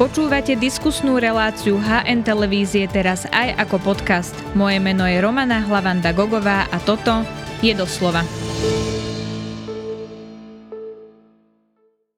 Počúvate diskusnú reláciu HN Televízie teraz aj ako podcast. Moje meno je Romana Hlavanda Gogová a toto je doslova.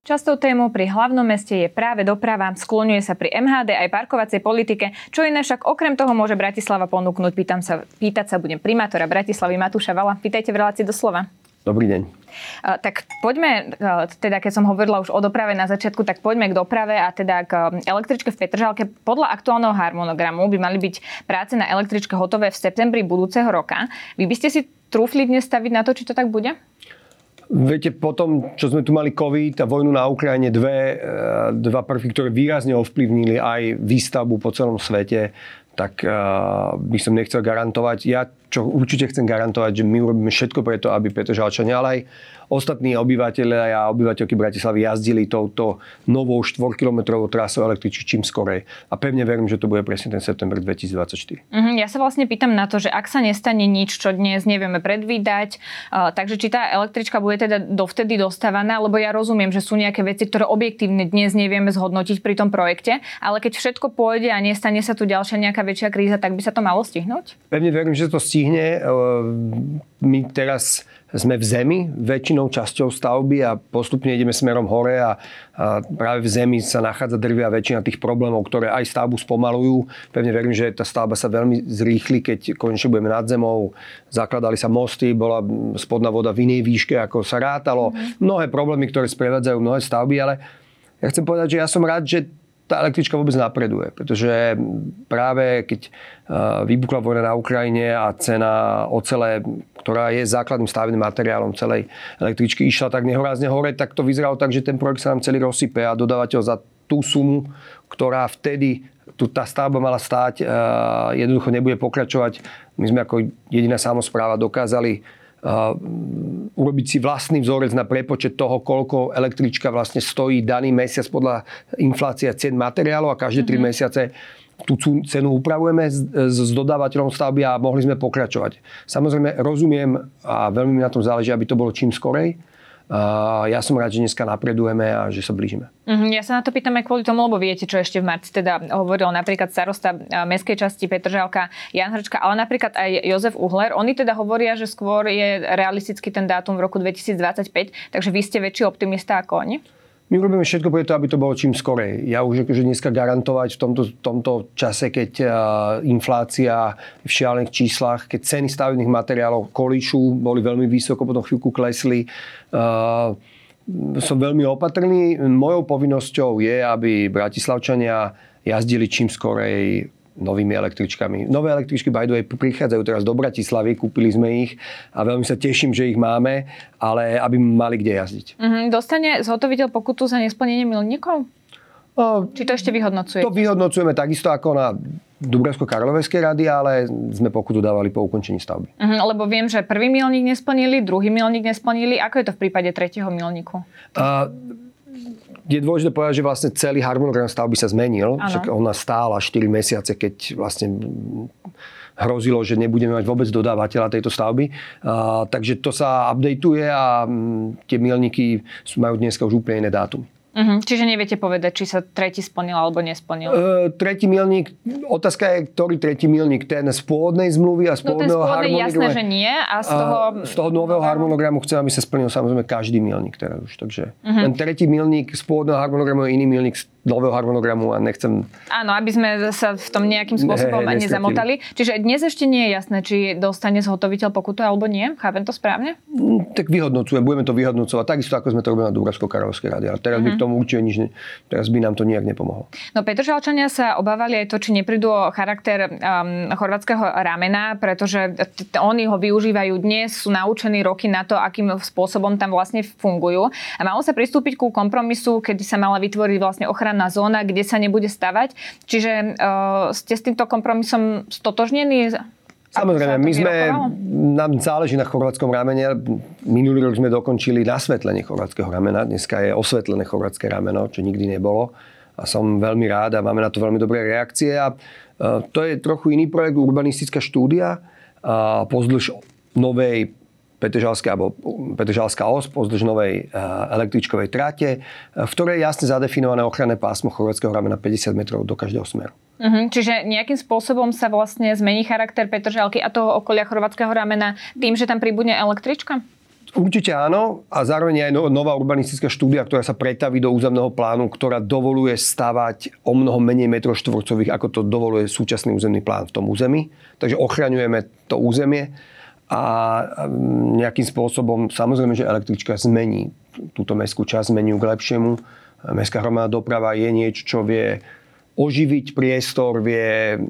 Častou témou pri hlavnom meste je práve doprava, skloňuje sa pri MHD aj parkovacej politike, čo iné však okrem toho môže Bratislava ponúknuť. Pýtam sa, pýtať sa budem primátora Bratislavy Matúša Vala. Pýtajte v relácii doslova. Dobrý deň. Tak poďme, teda keď som hovorila už o doprave na začiatku, tak poďme k doprave a teda k električke v Petržalke. Podľa aktuálneho harmonogramu by mali byť práce na električke hotové v septembri budúceho roka. Vy by ste si trúfli dnes staviť na to, či to tak bude? Viete, potom, čo sme tu mali COVID a vojnu na Ukrajine, dve, e, dva prvky, ktoré výrazne ovplyvnili aj výstavbu po celom svete, tak uh, by som nechcel garantovať. Ja čo určite chcem garantovať, že my urobíme všetko preto, aby Petržalčania, ale aj ostatní obyvateľe a obyvateľky Bratislavy jazdili touto novou 4-kilometrovou trasou električky čím skorej. A pevne verím, že to bude presne ten september 2024. Uh-huh, ja sa vlastne pýtam na to, že ak sa nestane nič, čo dnes nevieme predvídať, uh, takže či tá električka bude teda dovtedy dostávaná, lebo ja rozumiem, že sú nejaké veci, ktoré objektívne dnes nevieme zhodnotiť pri tom projekte, ale keď všetko pôjde a nestane sa tu ďalšia nejaká väčšia kríza, tak by sa to malo stihnúť? Pevne verím, že to stihne. Uh, my teraz sme v zemi väčšinou časťou stavby a postupne ideme smerom hore a, a práve v zemi sa nachádza drvia väčšina tých problémov, ktoré aj stavbu spomalujú. Pevne verím, že tá stavba sa veľmi zrýchli, keď konečne budeme nad zemou. Zakladali sa mosty, bola spodná voda v inej výške, ako sa rátalo. Mm. Mnohé problémy, ktoré sprevádzajú mnohé stavby, ale ja chcem povedať, že ja som rád, že tá električka vôbec napreduje, pretože práve keď vypukla vojna na Ukrajine a cena ocele, ktorá je základným stavebným materiálom celej električky, išla tak nehorázne hore, tak to vyzeralo tak, že ten projekt sa nám celý rozsype a dodávateľ za tú sumu, ktorá vtedy tu tá stavba mala stáť, jednoducho nebude pokračovať. My sme ako jediná samozpráva dokázali urobiť si vlastný vzorec na prepočet toho, koľko električka vlastne stojí daný mesiac podľa inflácia cien materiálov a každé mm-hmm. 3 mesiace tú cenu upravujeme s, s dodávateľom stavby a mohli sme pokračovať. Samozrejme, rozumiem a veľmi mi na tom záleží, aby to bolo čím skorej, ja som rád, že dneska napredujeme a že sa blížime. Uh-huh. Ja sa na to pýtam aj kvôli tomu, lebo viete, čo ešte v marci teda hovoril napríklad starosta mestskej časti Petržalka Jan Hrčka, ale napríklad aj Jozef Uhler. Oni teda hovoria, že skôr je realistický ten dátum v roku 2025, takže vy ste väčší optimista ako oni? My robíme všetko preto, aby to bolo čím skorej. Ja už akože dneska garantovať v tomto, tomto čase, keď uh, inflácia v šialených číslach, keď ceny stavebných materiálov kolíšu, boli veľmi vysoko, potom chvíľku klesli. Uh, som veľmi opatrný. Mojou povinnosťou je, aby Bratislavčania jazdili čím skorej novými električkami. Nové električky by the way prichádzajú teraz do Bratislavy, kúpili sme ich a veľmi sa teším, že ich máme, ale aby mali kde jazdiť. Mm-hmm. Dostane zhotoviteľ pokutu za nesplnenie milníkov? O, Či to ešte vyhodnocuje? To vyhodnocujeme takisto ako na Dubravsko-Karloveskej rady, ale sme pokutu dávali po ukončení stavby. Uh-huh, lebo viem, že prvý milník nesplnili, druhý milník nesplnili. Ako je to v prípade tretieho milníku? Uh, je dôležité povedať, že vlastne celý harmonogram stavby sa zmenil. Ano. Však ona stála 4 mesiace, keď vlastne hrozilo, že nebudeme mať vôbec dodávateľa tejto stavby. A, takže to sa updateuje a m, tie milníky majú dneska už úplne iné dátumy. Uh-huh. Čiže neviete povedať, či sa tretí splnil alebo nesplnil? Uh, tretí milník, otázka je, ktorý tretí milník, ten z pôvodnej zmluvy a z no, pôvodného no, harmonogramu. jasné, že nie. A z toho, uh, z toho nového harmonogramu chcem, aby sa splnil samozrejme každý milník teraz už. Takže uh-huh. ten tretí milník z pôvodného harmonogramu je iný milník z nového harmonogramu a nechcem... Áno, aby sme sa v tom nejakým spôsobom ne, nezamotali. Čiže dnes ešte nie je jasné, či dostane zhotoviteľ pokutu alebo nie. Chápem to správne? Mm, tak vyhodnocujeme, budeme to vyhodnocovať. Takisto ako sme to robili na Dúbravsko Karovskej rade. A teraz uh-huh. by. Tomu určite nič, ne, teraz by nám to nejak nepomohlo. No Petržalčania sa obávali aj to, či neprídu o charakter um, chorvátskeho ramena, pretože t- oni ho využívajú dnes, sú naučení roky na to, akým spôsobom tam vlastne fungujú. A malo sa pristúpiť ku kompromisu, kedy sa mala vytvoriť vlastne ochranná zóna, kde sa nebude stavať. Čiže uh, ste s týmto kompromisom stotožnení? Samozrejme, my sme, nám záleží na chorvátskom ramene. Minulý rok sme dokončili nasvetlenie chorvátskeho ramena. Dneska je osvetlené chorvátske rameno, čo nikdy nebolo. A som veľmi rád a máme na to veľmi dobré reakcie. A to je trochu iný projekt, urbanistická štúdia. Pozdĺž novej Petržalské alebo Petržalská os pozdĺž novej električkovej trate, v ktorej je jasne zadefinované ochranné pásmo chorvátskeho ramena 50 metrov do každého smeru. Uh-huh. Čiže nejakým spôsobom sa vlastne zmení charakter Petržalky a toho okolia chorvátskeho ramena tým, že tam pribudne električka? Určite áno a zároveň aj no, nová urbanistická štúdia, ktorá sa pretaví do územného plánu, ktorá dovoluje stavať o mnoho menej metrov štvorcových, ako to dovoluje súčasný územný plán v tom území. Takže ochraňujeme to územie a nejakým spôsobom samozrejme, že električka zmení túto mestskú časť, zmení k lepšiemu. Mestská hromadná doprava je niečo, čo vie oživiť priestor, vie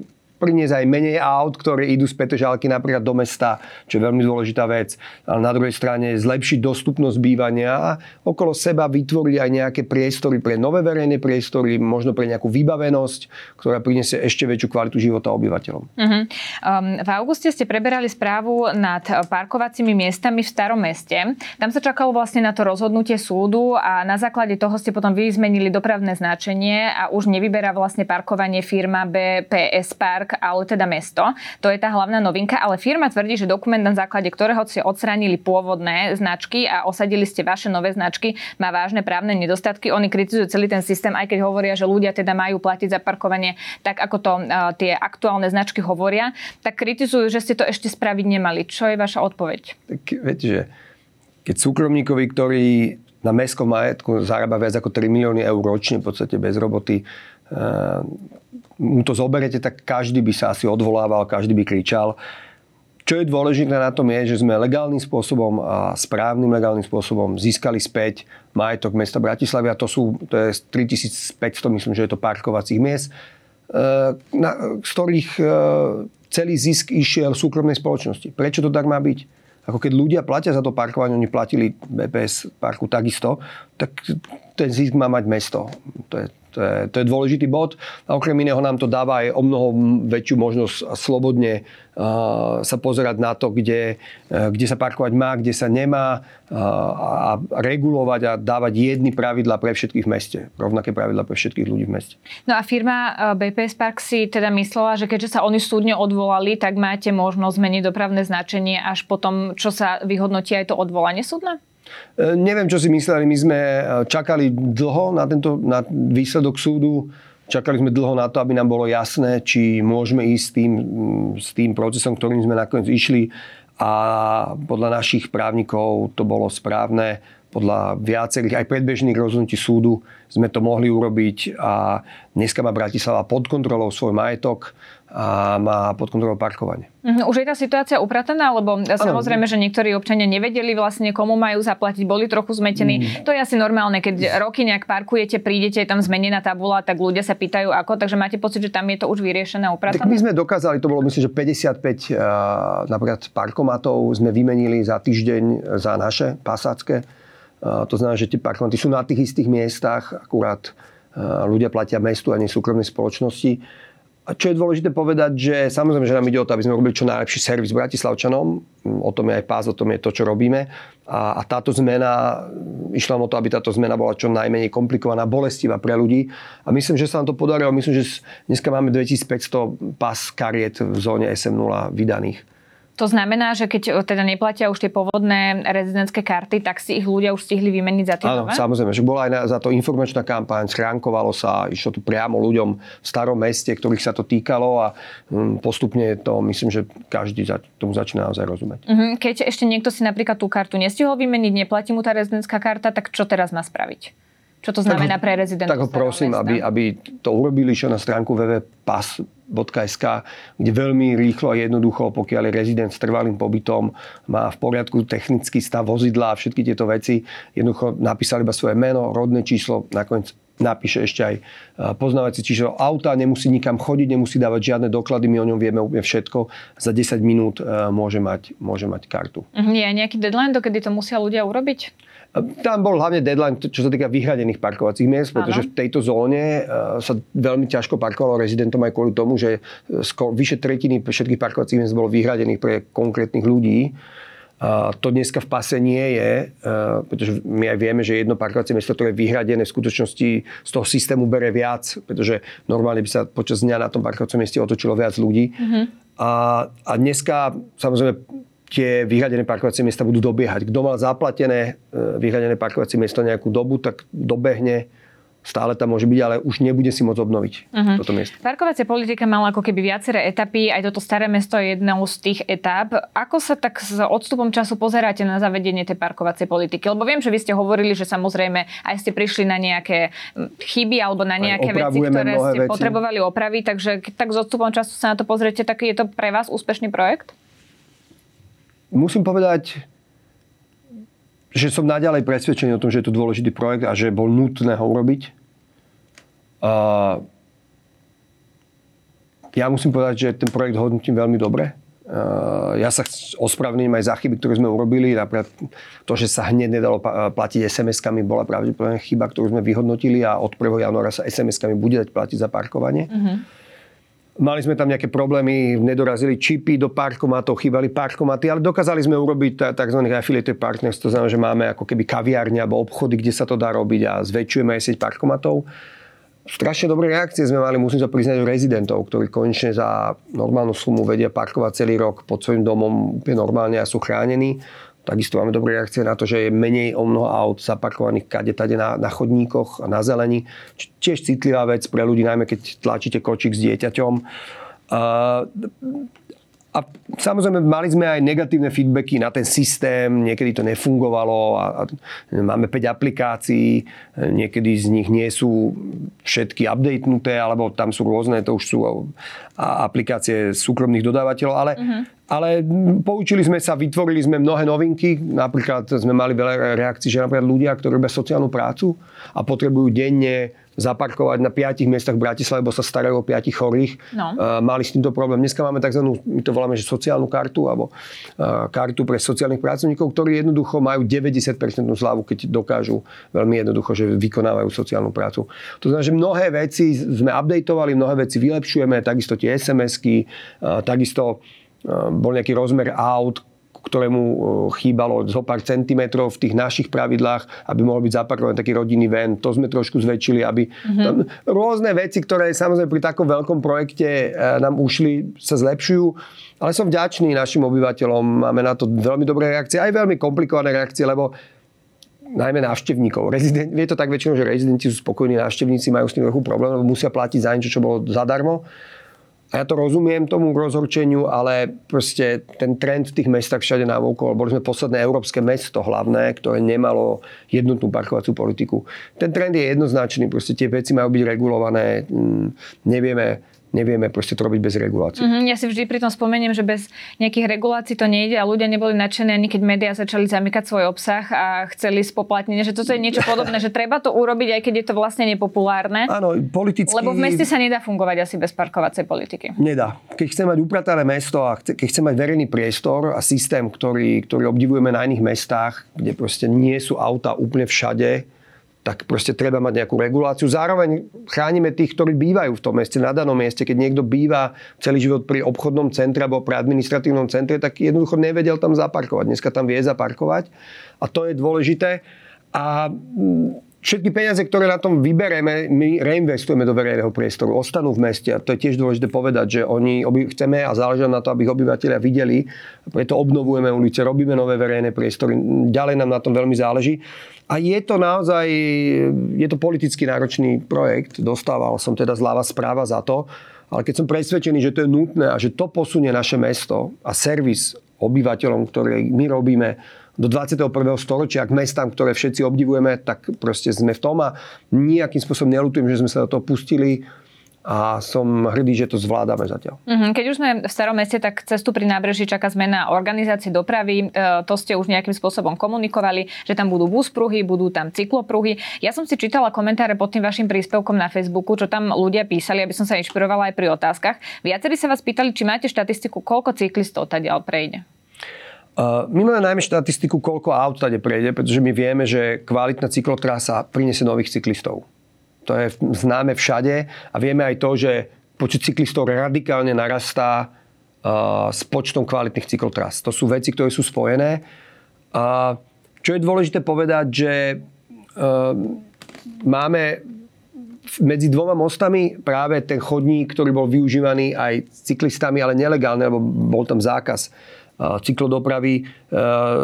priniesť aj menej aut, ktoré idú z Petržalky napríklad do mesta, čo je veľmi dôležitá vec. Ale na druhej strane zlepšiť dostupnosť bývania a okolo seba vytvoriť aj nejaké priestory pre nové verejné priestory, možno pre nejakú vybavenosť, ktorá priniesie ešte väčšiu kvalitu života obyvateľom. Uh-huh. Um, v auguste ste preberali správu nad parkovacími miestami v starom meste. Tam sa čakalo vlastne na to rozhodnutie súdu a na základe toho ste potom vy zmenili dopravné značenie a už nevyberá vlastne parkovanie firma BPS Park ale teda mesto. To je tá hlavná novinka, ale firma tvrdí, že dokument, na základe ktorého ste odstránili pôvodné značky a osadili ste vaše nové značky, má vážne právne nedostatky. Oni kritizujú celý ten systém, aj keď hovoria, že ľudia teda majú platiť za parkovanie tak, ako to uh, tie aktuálne značky hovoria, tak kritizujú, že ste to ešte spraviť nemali. Čo je vaša odpoveď? Tak viete, že keď súkromníkovi, ktorý na mestskom majetku zarába viac ako 3 milióny eur ročne v podstate bez roboty, mu to zoberete, tak každý by sa asi odvolával, každý by kričal. Čo je dôležité na tom je, že sme legálnym spôsobom a správnym legálnym spôsobom získali späť majetok mesta Bratislavy a to sú, to je 3500, myslím, že je to parkovacích miest, e, na, z ktorých e, celý zisk išiel súkromnej spoločnosti. Prečo to tak má byť? Ako keď ľudia platia za to parkovanie, oni platili BPS parku takisto, tak ten zisk má mať mesto. To je, to je, to je dôležitý bod. A okrem iného nám to dáva aj o mnoho väčšiu možnosť slobodne sa pozerať na to, kde, uh, kde sa parkovať má, kde sa nemá a regulovať a dávať jedny pravidla pre všetkých v meste. Rovnaké pravidla pre všetkých ľudí v meste. No a firma BPS Park si teda myslela, že keďže sa oni súdne odvolali, tak máte možnosť zmeniť dopravné značenie až potom, čo sa vyhodnotí aj to odvolanie súdne? E, neviem, čo si mysleli. My sme e, čakali dlho na, tento, na výsledok súdu. Čakali sme dlho na to, aby nám bolo jasné, či môžeme ísť s tým, s tým procesom, ktorým sme nakoniec išli. A podľa našich právnikov to bolo správne. Podľa viacerých aj predbežných rozhodnutí súdu sme to mohli urobiť a dneska má Bratislava pod kontrolou svoj majetok a má pod kontrolou parkovanie. Mhm, už je tá situácia uprataná, lebo ano. samozrejme, že niektorí občania nevedeli vlastne, komu majú zaplatiť, boli trochu zmetení. Mm. To je asi normálne, keď roky nejak parkujete, prídete, je tam zmenená tabula, tak ľudia sa pýtajú ako, takže máte pocit, že tam je to už vyriešené, upratané? Tak my sme dokázali, to bolo myslím, že 55 uh, napríklad parkomatov sme vymenili za týždeň za naše pasácké. Uh, to znamená, že tie parkomaty sú na tých istých miestach, akurát uh, ľudia platia mestu a nie súkromnej spoločnosti. A čo je dôležité povedať, že samozrejme, že nám ide o to, aby sme robili čo najlepší servis Bratislavčanom. O tom je aj pás, o tom je to, čo robíme. A, a táto zmena, išla o to, aby táto zmena bola čo najmenej komplikovaná, bolestivá pre ľudí. A myslím, že sa nám to podarilo. Myslím, že dneska máme 2500 pás kariet v zóne SM0 vydaných. To znamená, že keď e, teda neplatia už tie pôvodné rezidentské karty, tak si ich ľudia už stihli vymeniť za tie Áno, nové? samozrejme, že bola aj na, za to informačná kampaň, schránkovalo sa, išlo tu priamo ľuďom v starom meste, ktorých sa to týkalo a um, postupne to, myslím, že každý za, tomu začína naozaj rozumieť. Uh-huh. Keď ešte niekto si napríklad tú kartu nestihol vymeniť, neplatí mu tá rezidentská karta, tak čo teraz má spraviť? Čo to znamená tak, pre rezidentov? Tak ho prosím, aby, aby to urobili, čo na stránku www.pas.sk, kde veľmi rýchlo a jednoducho, pokiaľ je rezident s trvalým pobytom, má v poriadku technický stav vozidla a všetky tieto veci, jednoducho napísali iba svoje meno, rodné číslo, nakoniec napíše ešte aj poznávací číslo auta, nemusí nikam chodiť, nemusí dávať žiadne doklady, my o ňom vieme úplne všetko. Za 10 minút môže mať, môže mať kartu. Mhm, je nejaký deadline, dokedy to musia ľudia urobiť? Tam bol hlavne deadline, čo sa týka vyhradených parkovacích miest, pretože v tejto zóne e, sa veľmi ťažko parkovalo rezidentom aj kvôli tomu, že skoro vyše tretiny všetkých parkovacích miest bolo vyhradených pre konkrétnych ľudí. A to dneska v pase nie je, e, pretože my aj vieme, že jedno parkovacie miesto, ktoré je vyhradené, v skutočnosti z toho systému bere viac, pretože normálne by sa počas dňa na tom parkovacom mieste otočilo viac ľudí. Mm-hmm. A, a dneska samozrejme tie vyhradené parkovacie miesta budú dobiehať. Kto mal zaplatené e, vyhradené parkovacie miesto nejakú dobu, tak dobehne stále tam môže byť, ale už nebude si môcť obnoviť uh-huh. toto miesto. Parkovacia politika mala ako keby viaceré etapy, aj toto staré mesto je jednou z tých etap. Ako sa tak s odstupom času pozeráte na zavedenie tej parkovacej politiky? Lebo viem, že vy ste hovorili, že samozrejme aj ste prišli na nejaké chyby alebo na nejaké veci, ktoré ste veci. potrebovali opraviť, takže tak s odstupom času sa na to pozriete, tak je to pre vás úspešný projekt? Musím povedať, že som naďalej presvedčený o tom, že je to dôležitý projekt a že bol nutné ho urobiť. A ja musím povedať, že ten projekt hodnotím veľmi dobre. Ja sa ospravním aj za chyby, ktoré sme urobili. Napríklad to, že sa hneď nedalo platiť SMS-kami, bola pravdepodobne chyba, ktorú sme vyhodnotili a od 1. januára sa SMS-kami bude dať platiť za parkovanie. Mm-hmm. Mali sme tam nejaké problémy, nedorazili čipy do parkomatov, chýbali parkomaty, ale dokázali sme urobiť tzv. affiliate partners, to znamená, že máme ako keby kaviárne alebo obchody, kde sa to dá robiť a zväčšujeme aj sieť parkomatov. Strašne dobré reakcie sme mali, musím sa priznať, rezidentov, ktorí konečne za normálnu sumu vedia parkovať celý rok pod svojim domom úplne normálne a sú chránení. Takisto máme dobré reakcie na to, že je menej o mnoho aut zaparkovaných kade tade na, na chodníkoch a na zelení. Tiež citlivá vec pre ľudí, najmä keď tlačíte kočík s dieťaťom. Uh, a samozrejme mali sme aj negatívne feedbacky na ten systém, niekedy to nefungovalo a, a máme 5 aplikácií, niekedy z nich nie sú všetky updatenuté, alebo tam sú rôzne, to už sú aplikácie súkromných dodávateľov, ale, uh-huh. ale poučili sme sa, vytvorili sme mnohé novinky, napríklad sme mali veľa reakcií, že napríklad ľudia, ktorí robia sociálnu prácu a potrebujú denne zaparkovať na piatich miestach v Bratislave, lebo sa starajú o piatich chorých. No. Uh, mali s týmto problém. Dneska máme tzv. my to voláme, že sociálnu kartu, alebo uh, kartu pre sociálnych pracovníkov, ktorí jednoducho majú 90% zľavu, keď dokážu veľmi jednoducho, že vykonávajú sociálnu prácu. To znamená, že mnohé veci sme updateovali, mnohé veci vylepšujeme, takisto tie SMS-ky, uh, takisto bol nejaký rozmer aut, ktorému e, chýbalo zo pár centimetrov v tých našich pravidlách, aby mohol byť zaparkovaný taký rodinný ven. To sme trošku zväčšili, aby mm-hmm. tam rôzne veci, ktoré samozrejme pri takom veľkom projekte e, nám ušli, sa zlepšujú. Ale som vďačný našim obyvateľom. Máme na to veľmi dobré reakcie, aj veľmi komplikované reakcie, lebo najmä návštevníkov. Rezident, je to tak väčšinou, že rezidenti sú spokojní, návštevníci majú s tým trochu problém, lebo musia platiť za niečo, čo bolo zadarmo. Ja to rozumiem tomu rozhorčeniu, ale proste ten trend v tých mestách všade na okolo, boli sme posledné európske mesto hlavné, ktoré nemalo jednotnú parkovaciu politiku. Ten trend je jednoznačný, proste tie veci majú byť regulované, mm, nevieme nevieme proste to robiť bez regulácií. Mm-hmm, ja si vždy pri tom spomeniem, že bez nejakých regulácií to nejde a ľudia neboli nadšení ani keď médiá začali zamykať svoj obsah a chceli spoplatniť, že toto je niečo podobné, že treba to urobiť, aj keď je to vlastne nepopulárne. Áno, politicky... Lebo v meste sa nedá fungovať asi bez parkovacej politiky. Nedá. Keď chceme mať upratané mesto a keď chceme mať verejný priestor a systém, ktorý, ktorý obdivujeme na iných mestách, kde proste nie sú auta úplne všade, tak proste treba mať nejakú reguláciu. Zároveň chránime tých, ktorí bývajú v tom meste, na danom mieste. Keď niekto býva celý život pri obchodnom centre alebo pri administratívnom centre, tak jednoducho nevedel tam zaparkovať. Dneska tam vie zaparkovať a to je dôležité. A všetky peniaze, ktoré na tom vybereme, my reinvestujeme do verejného priestoru, ostanú v meste. A to je tiež dôležité povedať, že oni chceme a záleží na to, aby ich obyvateľia videli. Preto obnovujeme ulice, robíme nové verejné priestory. Ďalej nám na tom veľmi záleží. A je to naozaj, je to politicky náročný projekt. Dostával som teda zľava správa za to. Ale keď som presvedčený, že to je nutné a že to posunie naše mesto a servis obyvateľom, ktoré my robíme do 21. storočia, k mestám, ktoré všetci obdivujeme, tak proste sme v tom a nejakým spôsobom nelutujem, že sme sa do toho pustili a som hrdý, že to zvládame zatiaľ. Uh-huh. Keď už sme v starom meste, tak cestu pri nábreží čaká zmena organizácie dopravy. E, to ste už nejakým spôsobom komunikovali, že tam budú buspruhy, budú tam cyklopruhy. Ja som si čítala komentáre pod tým vašim príspevkom na Facebooku, čo tam ľudia písali, aby som sa inšpirovala aj pri otázkach. Viacerí sa vás pýtali, či máte štatistiku, koľko cyklistov ďalej prejde. Uh, my máme najmä štatistiku, koľko aut tady prejde, pretože my vieme, že kvalitná cyklotrasa priniesie nových cyklistov. To je známe všade a vieme aj to, že počet cyklistov radikálne narastá uh, s počtom kvalitných cyklotras. To sú veci, ktoré sú spojené. A čo je dôležité povedať, že uh, máme medzi dvoma mostami práve ten chodník, ktorý bol využívaný aj cyklistami, ale nelegálne, lebo bol tam zákaz cyklodopravy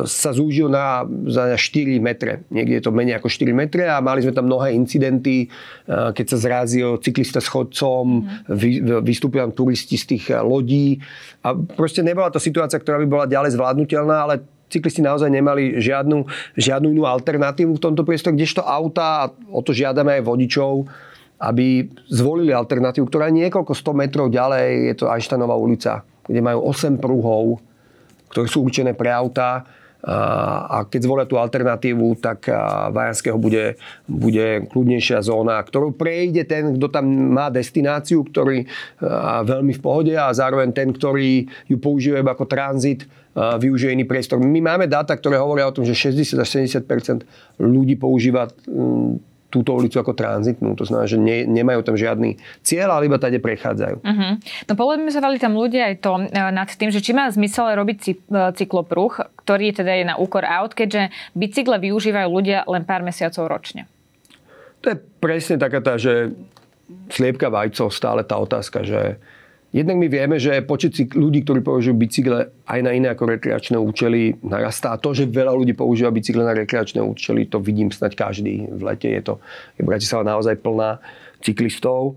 sa zúžil na, za 4 metre. Niekde je to menej ako 4 metre a mali sme tam mnohé incidenty, keď sa zrazil cyklista s chodcom, mm. vystúpili tam turisti z tých lodí. A proste nebola to situácia, ktorá by bola ďalej zvládnutelná, ale cyklisti naozaj nemali žiadnu, žiadnu inú alternatívu v tomto priestore, kdežto auta, a o to žiadame aj vodičov, aby zvolili alternatívu, ktorá je niekoľko sto metrov ďalej, je to Einsteinová ulica, kde majú 8 prúhov, ktoré sú určené pre auta a keď zvolia tú alternatívu, tak Vajanského bude, bude kľudnejšia zóna, ktorú prejde ten, kto tam má destináciu, ktorý veľmi v pohode a zároveň ten, ktorý ju používa ako tranzit, využije iný priestor. My máme dáta, ktoré hovoria o tom, že 60 až 70% ľudí používa túto ulicu ako tranzitnú. To znamená, že ne, nemajú tam žiadny cieľ, ale iba tady prechádzajú. Uh-huh. No polemizovali tam ľudia aj to e, nad tým, že či má zmysel robiť e, cyklopruh, ktorý teda je na úkor aut, keďže bicykle využívajú ľudia len pár mesiacov ročne. To je presne taká tá, že sliepka vajcov stále tá otázka, že Jednak my vieme, že počet ľudí, ktorí používajú bicykle aj na iné ako rekreačné účely narastá. To, že veľa ľudí používa bicykle na rekreačné účely, to vidím snať každý. V lete je to je Bratislava naozaj plná cyklistov.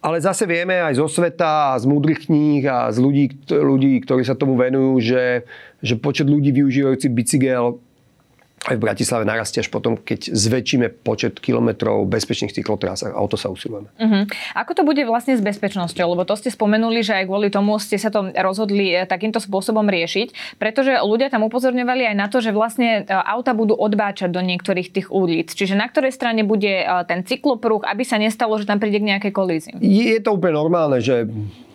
Ale zase vieme aj zo sveta a z múdrych kníh a z ľudí, ľudí ktorí sa tomu venujú, že, že počet ľudí využívajúcich bicykel aj v Bratislave narastie až potom, keď zväčšíme počet kilometrov bezpečných cyklotrásach a o to sa usilujeme. Uh-huh. Ako to bude vlastne s bezpečnosťou? Lebo to ste spomenuli, že aj kvôli tomu ste sa to rozhodli eh, takýmto spôsobom riešiť, pretože ľudia tam upozorňovali aj na to, že vlastne eh, auta budú odbáčať do niektorých tých ulic. Čiže na ktorej strane bude eh, ten cyklopruh, aby sa nestalo, že tam príde k nejakej kolízii? Je to úplne normálne, že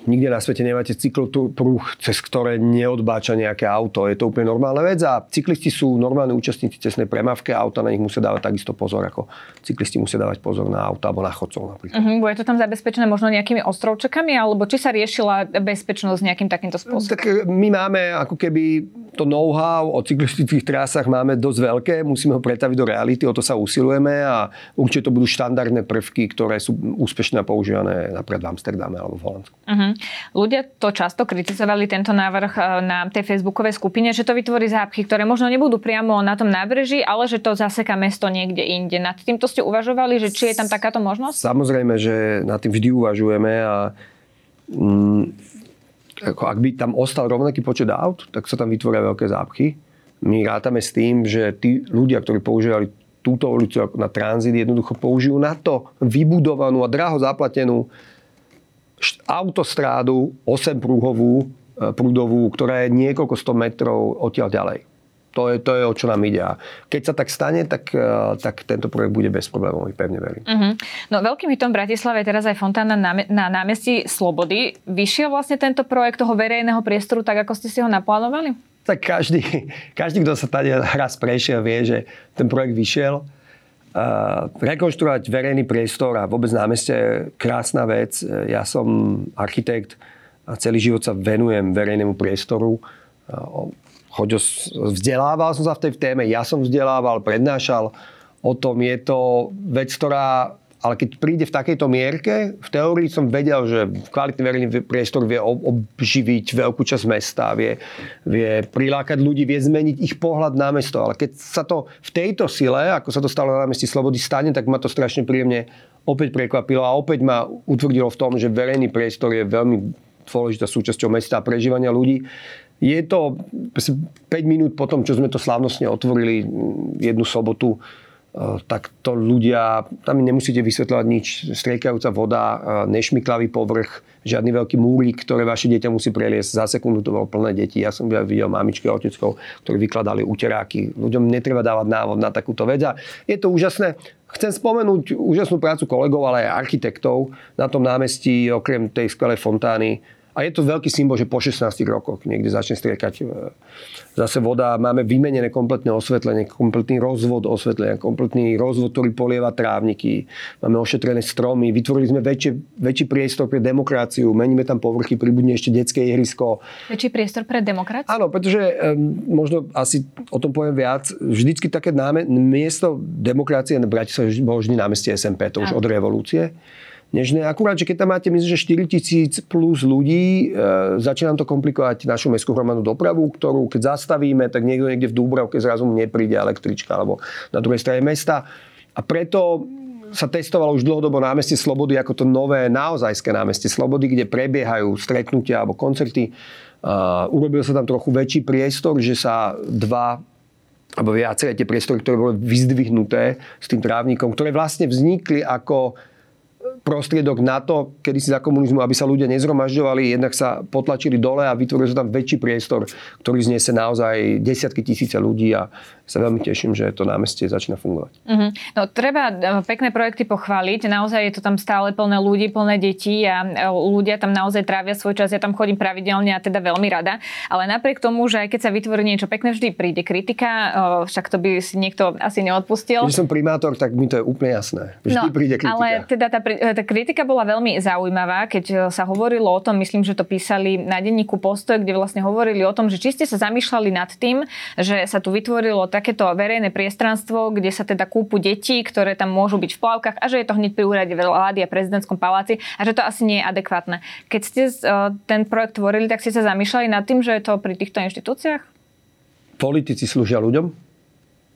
Nikde na svete nemáte cyklopruh, cez ktoré neodbáča nejaké auto. Je to úplne normálna vec a cyklisti sú normálni účastníci cestnej premávky a auta na nich musia dávať takisto pozor, ako cyklisti musia dávať pozor na auta alebo na chodcov napríklad. Uh-huh, bude to tam zabezpečené možno nejakými ostrovčekami alebo či sa riešila bezpečnosť nejakým takýmto spôsobom? Tak e, my máme ako keby to know-how o cyklistických trasách máme dosť veľké, musíme ho pretaviť do reality, o to sa usilujeme a určite to budú štandardné prvky, ktoré sú úspešne používané napríklad v Amsterdame alebo v Holandsku. Uh-huh. Ľudia to často kritizovali, tento návrh eh, na tej facebookovej skupine, že to vytvorí zápchy, ktoré možno nebudú priamo na tom nábreží, ale že to zaseká mesto niekde inde. Nad týmto ste uvažovali, že či je tam takáto možnosť? Samozrejme, že nad tým vždy uvažujeme a mm, ako ak by tam ostal rovnaký počet aut, tak sa tam vytvoria veľké zápchy. My rátame s tým, že tí ľudia, ktorí používali túto ulicu na tranzit, jednoducho použijú na to vybudovanú a draho zaplatenú autostrádu 8 prúhovú, e, prúdovú, ktorá je niekoľko 100 metrov odtiaľ ďalej. To je, to je, o čo nám ide. A keď sa tak stane, tak, e, tak tento projekt bude bez problémov, pevne verím. Uh-huh. No veľkým hitom v Bratislave je teraz aj fontána na, na námestí Slobody. Vyšiel vlastne tento projekt toho verejného priestoru tak, ako ste si ho naplánovali? Tak každý, každý kto sa tady raz prešiel, vie, že ten projekt vyšiel rekonštruovať verejný priestor a vôbec námestie je krásna vec. Ja som architekt a celý život sa venujem verejnému priestoru. Choďo, vzdelával som sa v tej téme, ja som vzdelával, prednášal o tom. Je to vec, ktorá ale keď príde v takejto mierke, v teórii som vedel, že kvalitný verejný priestor vie obživiť veľkú časť mesta, vie, vie prilákať ľudí, vie zmeniť ich pohľad na mesto. Ale keď sa to v tejto sile, ako sa to stalo na meste Slobody, stane, tak ma to strašne príjemne opäť prekvapilo a opäť ma utvrdilo v tom, že verejný priestor je veľmi dôležitá súčasťou mesta a prežívania ľudí. Je to 5 minút po tom, čo sme to slávnostne otvorili jednu sobotu, Eh, tak to ľudia, tam nemusíte vysvetľovať nič, striekajúca voda, eh, nešmiklavý povrch, žiadny veľký múrik, ktoré vaše dieťa musí preliesť. Za sekundu to bolo plné detí. Ja som videl mamičky a oteckov, ktorí vykladali uteráky. Ľuďom netreba dávať návod na takúto vec. A je to úžasné. Chcem spomenúť úžasnú prácu kolegov, ale aj architektov na tom námestí, okrem tej skvelej fontány a je to veľký symbol, že po 16 rokoch niekde začne striekať e, zase voda. Máme vymenené kompletné osvetlenie, kompletný rozvod osvetlenia, kompletný rozvod, ktorý polieva trávniky. Máme ošetrené stromy, vytvorili sme väčšie, väčší priestor pre demokraciu, meníme tam povrchy, pribudne ešte detské ihrisko. Väčší priestor pre demokraciu? Áno, pretože um, možno asi o tom poviem viac. Vždycky také náme, miesto demokracie na Bratislave bolo vždy námestie SMP, to už Áno. od revolúcie. Nežné. Akurát, že keď tam máte, myslím, že 4 tisíc plus ľudí, e, začína to komplikovať našu mestskú hromadnú dopravu, ktorú keď zastavíme, tak niekto niekde v Dúbravke zrazu nepríde električka alebo na druhej strane mesta. A preto sa testovalo už dlhodobo námestie Slobody ako to nové naozajské námestie Slobody, kde prebiehajú stretnutia alebo koncerty. Uh, urobil sa tam trochu väčší priestor, že sa dva alebo viaceré tie priestory, ktoré boli vyzdvihnuté s tým trávnikom, ktoré vlastne vznikli ako prostriedok na to, kedy si za komunizmu, aby sa ľudia nezhromažďovali, jednak sa potlačili dole a vytvoril sa tam väčší priestor, ktorý zniesie naozaj desiatky tisíce ľudí a sa veľmi teším, že to námestie začína fungovať. Mm-hmm. No treba e, pekné projekty pochváliť, naozaj je to tam stále plné ľudí, plné detí a e, ľudia tam naozaj trávia svoj čas, ja tam chodím pravidelne a teda veľmi rada, ale napriek tomu, že aj keď sa vytvorí niečo pekné, vždy príde kritika, e, však to by si niekto asi neodpustil. Keď som primátor, tak mi to je úplne jasné. Vždy no, príde kritika. Ale teda tá, tá kritika bola veľmi zaujímavá, keď e, sa hovorilo o tom, myslím, že to písali na denníku Postoj, kde vlastne hovorili o tom, že či ste sa zamýšľali nad tým, že sa tu vytvorilo takéto verejné priestranstvo, kde sa teda kúpu deti, ktoré tam môžu byť v plavkách a že je to hneď pri úrade vlády a prezidentskom paláci a že to asi nie je adekvátne. Keď ste e, ten projekt tvorili, tak ste sa zamýšľali nad tým, že je to pri týchto inštitúciách? Politici slúžia ľuďom,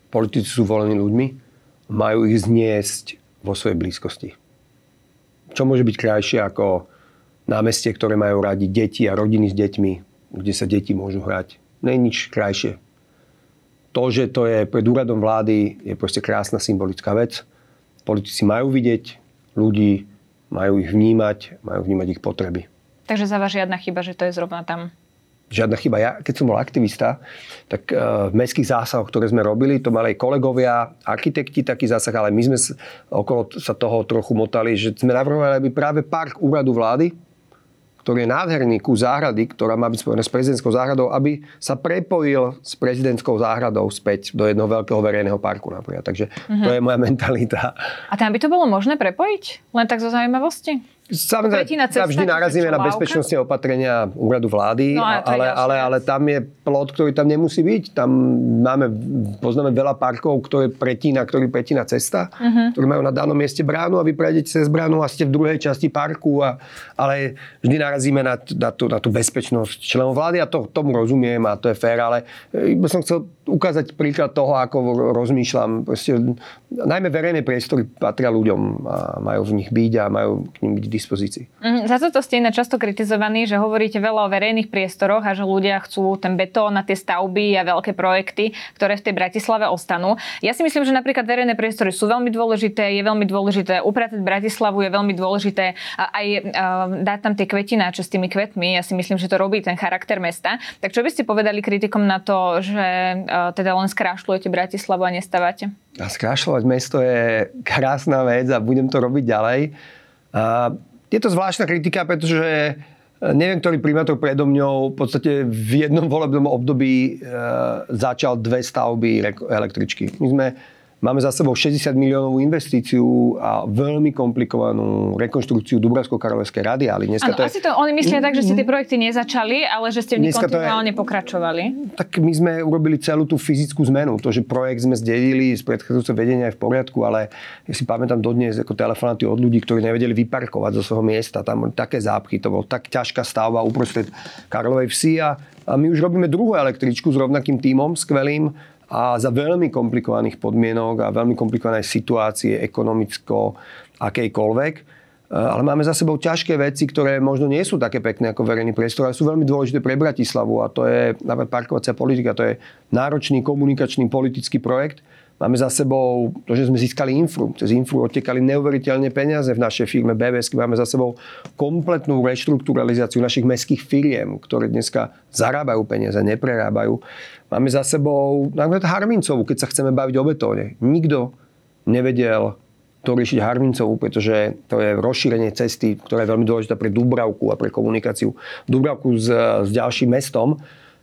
politici sú volení ľuďmi, majú ich zniesť vo svojej blízkosti čo môže byť krajšie ako námestie, ktoré majú radi deti a rodiny s deťmi, kde sa deti môžu hrať. Nie je nič krajšie. To, že to je pred úradom vlády, je proste krásna symbolická vec. Politici majú vidieť ľudí, majú ich vnímať, majú vnímať ich potreby. Takže za vás žiadna chyba, že to je zrovna tam? Žiadna chyba. Ja, keď som bol aktivista, tak uh, v mestských zásahoch, ktoré sme robili, to mali aj kolegovia, architekti taký zásah, ale my sme okolo sa toho trochu motali, že sme navrhovali, aby práve park úradu vlády, ktorý je nádherný ku záhrady, ktorá má byť spojená s prezidentskou záhradou, aby sa prepojil s prezidentskou záhradou späť do jedného veľkého verejného parku napríklad. Takže mm-hmm. to je moja mentalita. A tam by to bolo možné prepojiť? Len tak zo zaujímavosti? Samozrejme, sa vždy narazíme na bezpečnostné opatrenia úradu vlády, no, ale, ale, ale tam je plot, ktorý tam nemusí byť. Tam máme, poznáme veľa parkov, ktoré pretína, ktorý pretína cesta, uh-huh. ktoré majú na danom mieste bránu a vy prejdete cez bránu a ste v druhej časti parku. A, ale vždy narazíme na, na, tú, na tú bezpečnosť členov vlády a to, tomu rozumiem a to je fér, ale by som chcel ukázať príklad toho, ako rozmýšľam. Proste, najmä verejné priestory patria ľuďom a majú v nich byť a majú k ním byť dispozícii. Mm, za toto ste inak často kritizovaní, že hovoríte veľa o verejných priestoroch a že ľudia chcú ten betón na tie stavby a veľké projekty, ktoré v tej Bratislave ostanú. Ja si myslím, že napríklad verejné priestory sú veľmi dôležité, je veľmi dôležité upratať Bratislavu, je veľmi dôležité aj dať tam tie kvetináče s tými kvetmi. Ja si myslím, že to robí ten charakter mesta. Tak čo by ste povedali kritikom na to, že teda len skrášľujete Bratislavu a nestávate? A skrášľovať mesto je krásna vec a budem to robiť ďalej. A je to zvláštna kritika, pretože e, neviem, ktorý primátor predo mňou v podstate v jednom volebnom období e, začal dve stavby električky. My sme Máme za sebou 60 miliónovú investíciu a veľmi komplikovanú rekonštrukciu Dubravsko-Karolevskej radiály. Dneska ano, to je... asi to oni myslia tak, že ste tie projekty nezačali, ale že ste v nich kontinuálne je... pokračovali. Tak my sme urobili celú tú fyzickú zmenu. To, že projekt sme zdedili z predchádzajúceho vedenia je v poriadku, ale ja si pamätám dodnes ako telefonáty od ľudí, ktorí nevedeli vyparkovať zo svojho miesta. Tam také zápchy, to bol tak ťažká stavba uprostred Karlovej vsi a, a my už robíme druhú električku s rovnakým tímom, skvelým, a za veľmi komplikovaných podmienok a veľmi komplikovanej situácie ekonomicko akejkoľvek. E, ale máme za sebou ťažké veci, ktoré možno nie sú také pekné ako verejný priestor, ale sú veľmi dôležité pre Bratislavu a to je napríklad parkovacia politika, to je náročný komunikačný politický projekt, Máme za sebou to, že sme získali infru. Cez infru odtekali neuveriteľne peniaze v našej firme BBS. Máme za sebou kompletnú reštrukturalizáciu našich mestských firiem, ktoré dneska zarábajú peniaze, neprerábajú. Máme za sebou napríklad Harmincovú, keď sa chceme baviť o betóne. Nikto nevedel to riešiť Harmincovú, pretože to je rozšírenie cesty, ktorá je veľmi dôležitá pre Dubravku a pre komunikáciu Dubravku s, s ďalším mestom.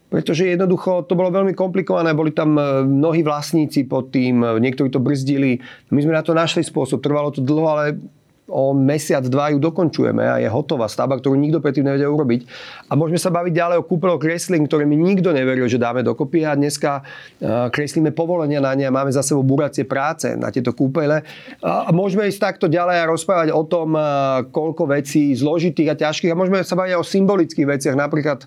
Pretože jednoducho to bolo veľmi komplikované, boli tam e, mnohí vlastníci pod tým, e, niektorí to brzdili. My sme na to našli spôsob, trvalo to dlho, ale o mesiac, dva ju dokončujeme a je hotová stavba, ktorú nikto predtým nevedel urobiť. A môžeme sa baviť ďalej o kúpeľoch kreslín, ktoré mi nikto neveril, že dáme dokopy a dneska e, kreslíme povolenia na ne a máme za sebou buracie práce na tieto kúpele. A môžeme ísť takto ďalej a rozprávať o tom, koľko vecí zložitých a ťažkých a môžeme sa baviť o symbolických veciach. Napríklad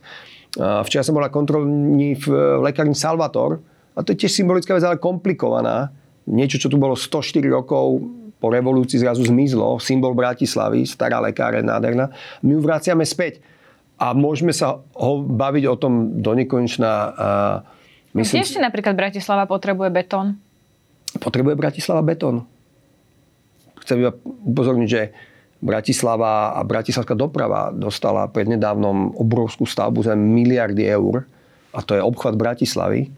včera som bola kontrolní v lekárni Salvator a to je tiež symbolická vec, ale komplikovaná. Niečo, čo tu bolo 104 rokov, po revolúcii zrazu zmizlo, symbol Bratislavy, stará lekáre, nádherná. My ju vraciame späť. A môžeme sa ho baviť o tom do nekonečna. A myslím, ešte napríklad Bratislava potrebuje betón? Potrebuje Bratislava betón. Chcem iba upozorniť, že Bratislava a bratislavská doprava dostala prednedávnom obrovskú stavbu za miliardy eur a to je obchvat Bratislavy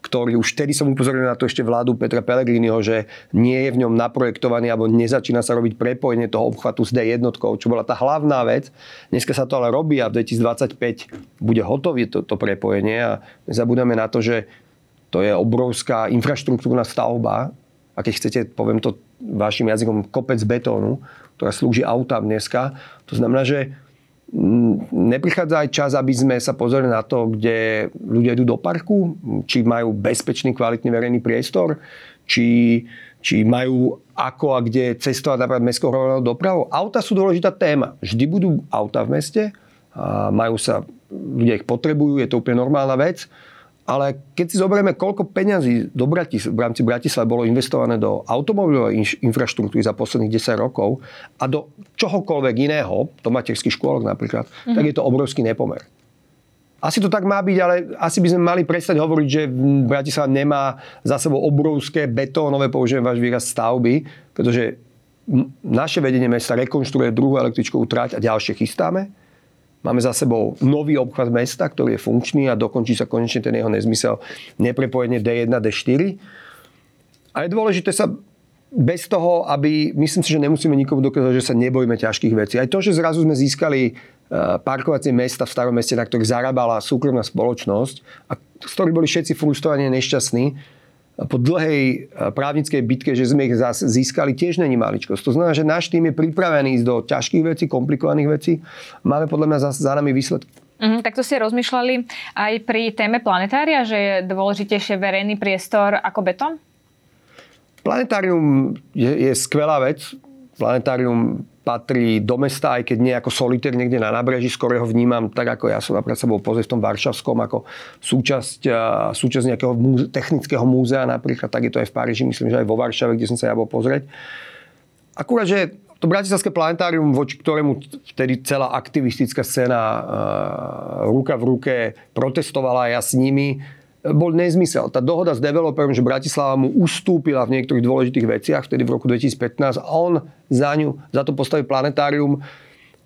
ktorý už vtedy som upozoril na to ešte vládu Petra Pellegriniho, že nie je v ňom naprojektovaný alebo nezačína sa robiť prepojenie toho obchvatu s D jednotkou, čo bola tá hlavná vec. Dneska sa to ale robí a v 2025 bude hotové to, to prepojenie a nezabudeme na to, že to je obrovská infraštruktúrna stavba a keď chcete, poviem to vašim jazykom, kopec betónu, ktorá slúži autám dneska. To znamená, že neprichádza aj čas, aby sme sa pozreli na to, kde ľudia idú do parku, či majú bezpečný, kvalitný verejný priestor, či, či majú ako a kde cestovať napríklad mestskou hromadnou dopravou. Auta sú dôležitá téma. Vždy budú auta v meste, a majú sa, ľudia ich potrebujú, je to úplne normálna vec ale keď si zoberieme, koľko peňazí do Bratis- v rámci Bratislavy bolo investované do automobilovej infraštruktúry za posledných 10 rokov a do čohokoľvek iného, do materských škôlok napríklad, mm-hmm. tak je to obrovský nepomer. Asi to tak má byť, ale asi by sme mali prestať hovoriť, že Bratislava nemá za sebou obrovské betónové, použijem váš výraz, stavby, pretože naše vedenie mesta rekonštruuje druhú električkovú trať a ďalšie chystáme. Máme za sebou nový obchvat mesta, ktorý je funkčný a dokončí sa konečne ten jeho nezmysel neprepojenie D1, D4. A je dôležité sa bez toho, aby, myslím si, že nemusíme nikomu dokázať, že sa nebojíme ťažkých vecí. Aj to, že zrazu sme získali e, parkovacie mesta v starom meste, na ktorých zarábala súkromná spoločnosť a z ktorých boli všetci frustrovaní a nešťastní, po dlhej e, právnickej bitke, že sme ich získali, tiež není maličkosť. To znamená, že náš tým je pripravený ísť do ťažkých vecí, komplikovaných vecí. Máme podľa mňa za, za nami výsledky. Mm, tak to ste rozmýšľali aj pri téme planetária, že je dôležitejšie verejný priestor ako betón? Planetárium je, je skvelá vec. Planetárium patrí do mesta, aj keď nie ako solitér niekde na nábreží, skôr ho vnímam tak, ako ja som napríklad sa bol pozrieť v tom Varšavskom, ako súčasť, súčasť nejakého múze, technického múzea napríklad, tak je to aj v Paríži, myslím, že aj vo Varšave, kde som sa ja bol pozrieť. Akurát, že to Bratislavské planetárium, voči ktorému vtedy celá aktivistická scéna ruka v ruke protestovala ja s nimi, bol nezmysel. Tá dohoda s developerom, že Bratislava mu ustúpila v niektorých dôležitých veciach, vtedy v roku 2015, a on za ňu, za to postavil planetárium,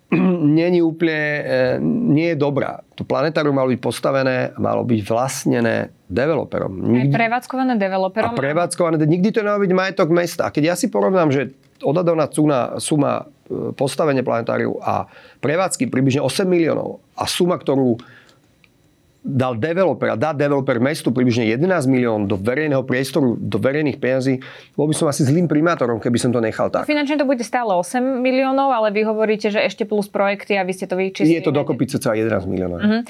není úplne, e, nie je dobrá. To planetárium malo byť postavené, malo byť vlastnené developerom. Nikdy, Aj prevádzkované developerom. A prevádzkované, nikdy to nemalo byť majetok mesta. A keď ja si porovnám, že odhadovná suma e, postavenie planetáriu a prevádzky približne 8 miliónov a suma, ktorú dal developer a dá developer mestu približne 11 milión do verejného priestoru, do verejných peniazí, bol by som asi zlým primátorom, keby som to nechal tak. Finančne to bude stále 8 miliónov, ale vy hovoríte, že ešte plus projekty a vy ste to vyčistili. Je to dokopy cca 11 miliónov. Uh-huh.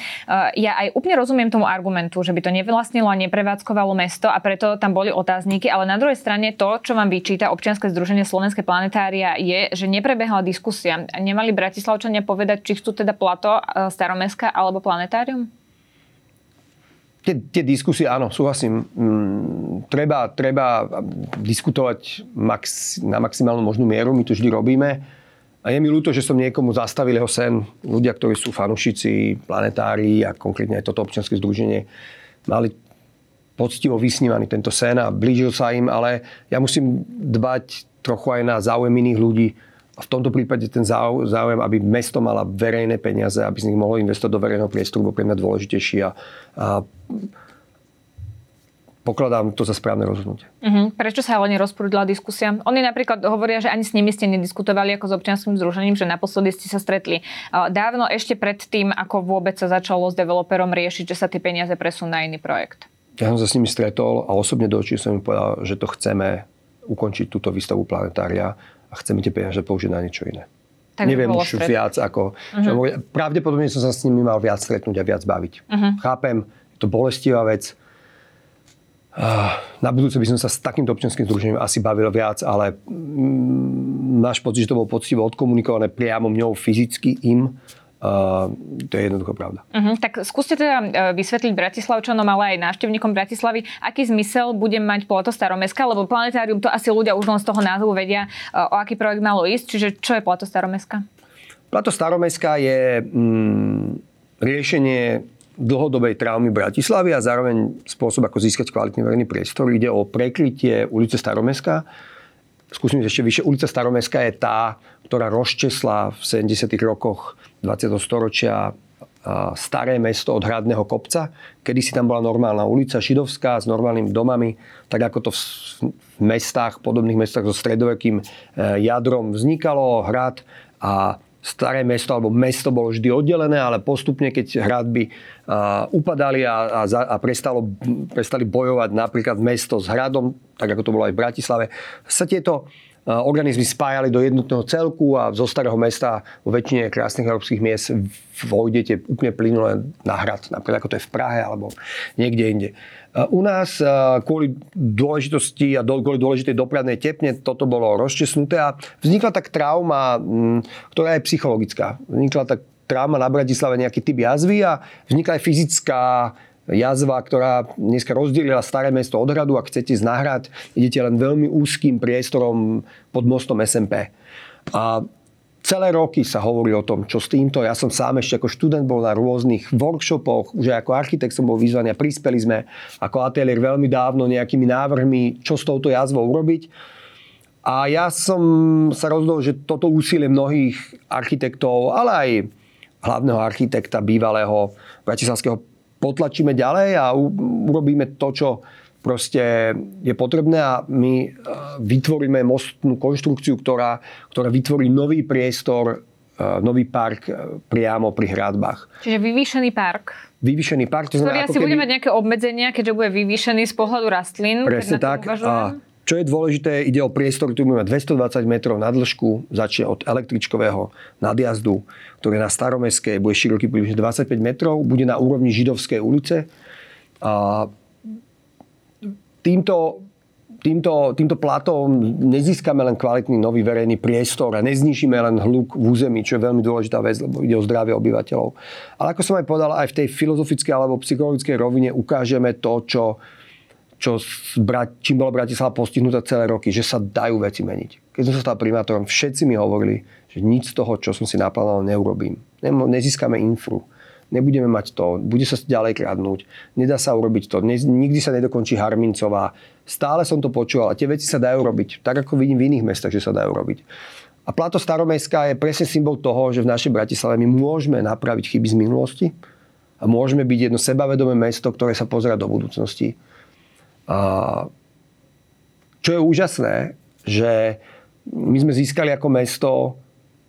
Ja aj úplne rozumiem tomu argumentu, že by to nevlastnilo a neprevádzkovalo mesto a preto tam boli otázniky, ale na druhej strane to, čo vám vyčíta občianske združenie Slovenské planetária je, že neprebehla diskusia. Nemali Bratislavčania povedať, či chcú teda plato e, Staromeska alebo planetárium? Tie, tie diskusie, áno, súhlasím. Mm, treba, treba diskutovať max, na maximálnu možnú mieru, my to vždy robíme. A je mi ľúto, že som niekomu zastavil jeho sen. Ľudia, ktorí sú fanúšici, planetári a konkrétne aj toto občianske združenie, mali poctivo vysnívaný tento sen a blížil sa im, ale ja musím dbať trochu aj na záujem iných ľudí a v tomto prípade ten záujem, aby mesto mala verejné peniaze, aby z nich mohlo investovať do verejného priestoru, bol pre mňa dôležitejší a, a pokladám to za správne rozhodnutie. Uh-huh. Prečo sa ale nerozprúdila diskusia? Oni napríklad hovoria, že ani s nimi ste nediskutovali ako s občianským združením, že naposledy ste sa stretli dávno ešte pred tým, ako vôbec sa začalo s developerom riešiť, že sa tie peniaze presunú na iný projekt. Ja som sa s nimi stretol a osobne do očí som im povedal, že to chceme ukončiť túto výstavu planetária a chceme tie peniaze použiť na niečo iné. Tak Neviem už stret. viac ako... Uh-huh. Pravdepodobne som sa s nimi mal viac stretnúť a viac baviť. Uh-huh. Chápem, je to bolestivá vec. Na budúce by som sa s takýmto občianským združením asi bavil viac, ale mm, náš pocit, že to bolo poctivo odkomunikované priamo mňou fyzicky im, to je jednoducho pravda. Uh-huh. Tak skúste teda e, vysvetliť Bratislavčanom, ale aj návštevníkom Bratislavy, aký zmysel bude mať Plato Staromeska, lebo planetárium to asi ľudia už len z toho názvu vedia, e, o aký projekt malo ísť. Čiže čo je Plato Staromeska? Plato Staromestská je mm, riešenie dlhodobej traumy Bratislavy a zároveň spôsob, ako získať kvalitný verejný priestor. Ide o prekrytie ulice Staromestská. Skúsim ešte vyššie. Ulica Staromestská je tá, ktorá rozčesla v 70. rokoch 20. storočia staré mesto od Hradného kopca. Kedy si tam bola normálna ulica židovská s normálnymi domami, tak ako to v, mestách, podobných mestách so stredovekým e, jadrom vznikalo, hrad a staré mesto alebo mesto bolo vždy oddelené, ale postupne, keď hradby a, upadali a, a, a prestalo, prestali bojovať napríklad mesto s hradom, tak ako to bolo aj v Bratislave, sa tieto organizmy spájali do jednotného celku a zo starého mesta vo väčšine krásnych európskych miest vojdete úplne plynule na hrad, napríklad ako to je v Prahe alebo niekde inde. A U nás a, kvôli dôležitosti a kvôli dôležitej dopravnej tepne toto bolo rozčesnuté a vznikla tak trauma, m, ktorá je psychologická. Vznikla tak trauma na Bratislave nejaký typ jazvy a vznikla aj fyzická jazva, ktorá dneska rozdelila staré mesto od hradu. Ak chcete ísť na hrad, idete len veľmi úzkým priestorom pod mostom SMP. A celé roky sa hovorí o tom, čo s týmto. Ja som sám ešte ako študent bol na rôznych workshopoch, už aj ako architekt som bol vyzvaný a prispeli sme ako ateliér veľmi dávno nejakými návrhmi, čo s touto jazvou urobiť. A ja som sa rozhodol, že toto úsilie mnohých architektov, ale aj hlavného architekta bývalého bratislavského potlačíme ďalej a urobíme to, čo proste je potrebné a my e, vytvoríme mostnú konštrukciu, ktorá, ktorá vytvorí nový priestor, e, nový park e, priamo pri hradbách. Čiže vyvýšený park, Vyvýšený park, to ktorý znamená, asi bude mať nejaké obmedzenia, keďže bude vyvýšený z pohľadu rastlín. Presne tak. A čo je dôležité, ide o priestor, ktorý bude mať 220 metrov na dĺžku, začne od električkového nadjazdu, ktorý na Staromestskej bude široký približne 25 metrov, bude na úrovni Židovskej ulice. A týmto, týmto, týmto platom nezískame len kvalitný nový verejný priestor a neznižíme len hluk v území, čo je veľmi dôležitá vec, lebo ide o zdravie obyvateľov. Ale ako som aj povedal, aj v tej filozofickej alebo psychologickej rovine ukážeme to, čo, čo čím bola Bratislava postihnutá celé roky, že sa dajú veci meniť. Keď som sa stal primátorom, všetci mi hovorili, že nič z toho, čo som si naplánoval, neurobím. Nezískame infru. Nebudeme mať to, bude sa ďalej kradnúť, nedá sa urobiť to, nikdy sa nedokončí Harmincová. Stále som to počúval a tie veci sa dajú robiť, tak ako vidím v iných mestách, že sa dajú robiť. A Plato Staromestská je presne symbol toho, že v našej Bratislave my môžeme napraviť chyby z minulosti a môžeme byť jedno sebavedomé mesto, ktoré sa pozera do budúcnosti. Čo je úžasné, že my sme získali ako mesto,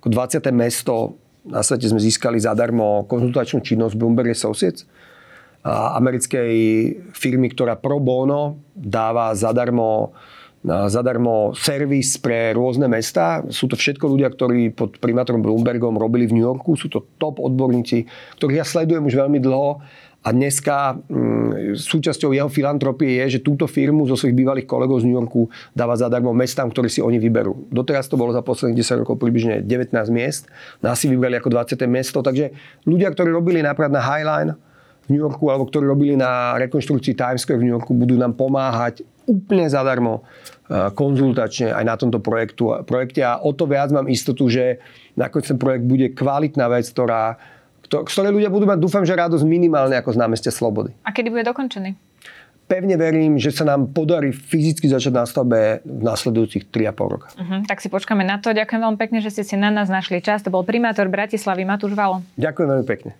ako 20. mesto na svete sme získali zadarmo konzultačnú činnosť Bloomberg Associates, americkej firmy, ktorá pro bono dáva zadarmo zadarmo servis pre rôzne mesta. Sú to všetko ľudia, ktorí pod primátorom Bloombergom robili v New Yorku. Sú to top odborníci, ktorých ja sledujem už veľmi dlho. A dneska mm, súčasťou jeho filantropie je, že túto firmu zo svojich bývalých kolegov z New Yorku dáva zadarmo mestám, ktorí si oni vyberú. Doteraz to bolo za posledných 10 rokov približne 19 miest. Nás si vybrali ako 20. miesto. Takže ľudia, ktorí robili napríklad na Highline v New Yorku alebo ktorí robili na rekonštrukcii Times Square v New Yorku, budú nám pomáhať úplne zadarmo e, konzultačne aj na tomto projektu, projekte a o to viac mám istotu, že nakoniec ten projekt bude kvalitná vec, ktorá, kto- z ktorej ľudia budú mať, dúfam, že radosť minimálne ako z námestia Slobody. A kedy bude dokončený? Pevne verím, že sa nám podarí fyzicky začať na stavbe v následujúcich 3,5 roka. Uh-huh, tak si počkáme na to. Ďakujem veľmi pekne, že ste si na nás našli čas. To bol primátor Bratislavy Matúš Valo. Ďakujem veľmi pekne.